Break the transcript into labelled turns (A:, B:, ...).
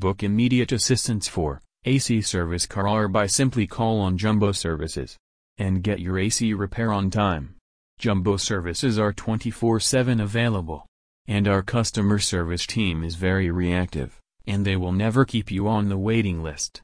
A: Book immediate assistance for AC service Kharar by simply call on Jumbo Services. And get your AC repair on time. Jumbo services are 24-7 available. And our customer service team is very reactive, and they will never keep you on the waiting list.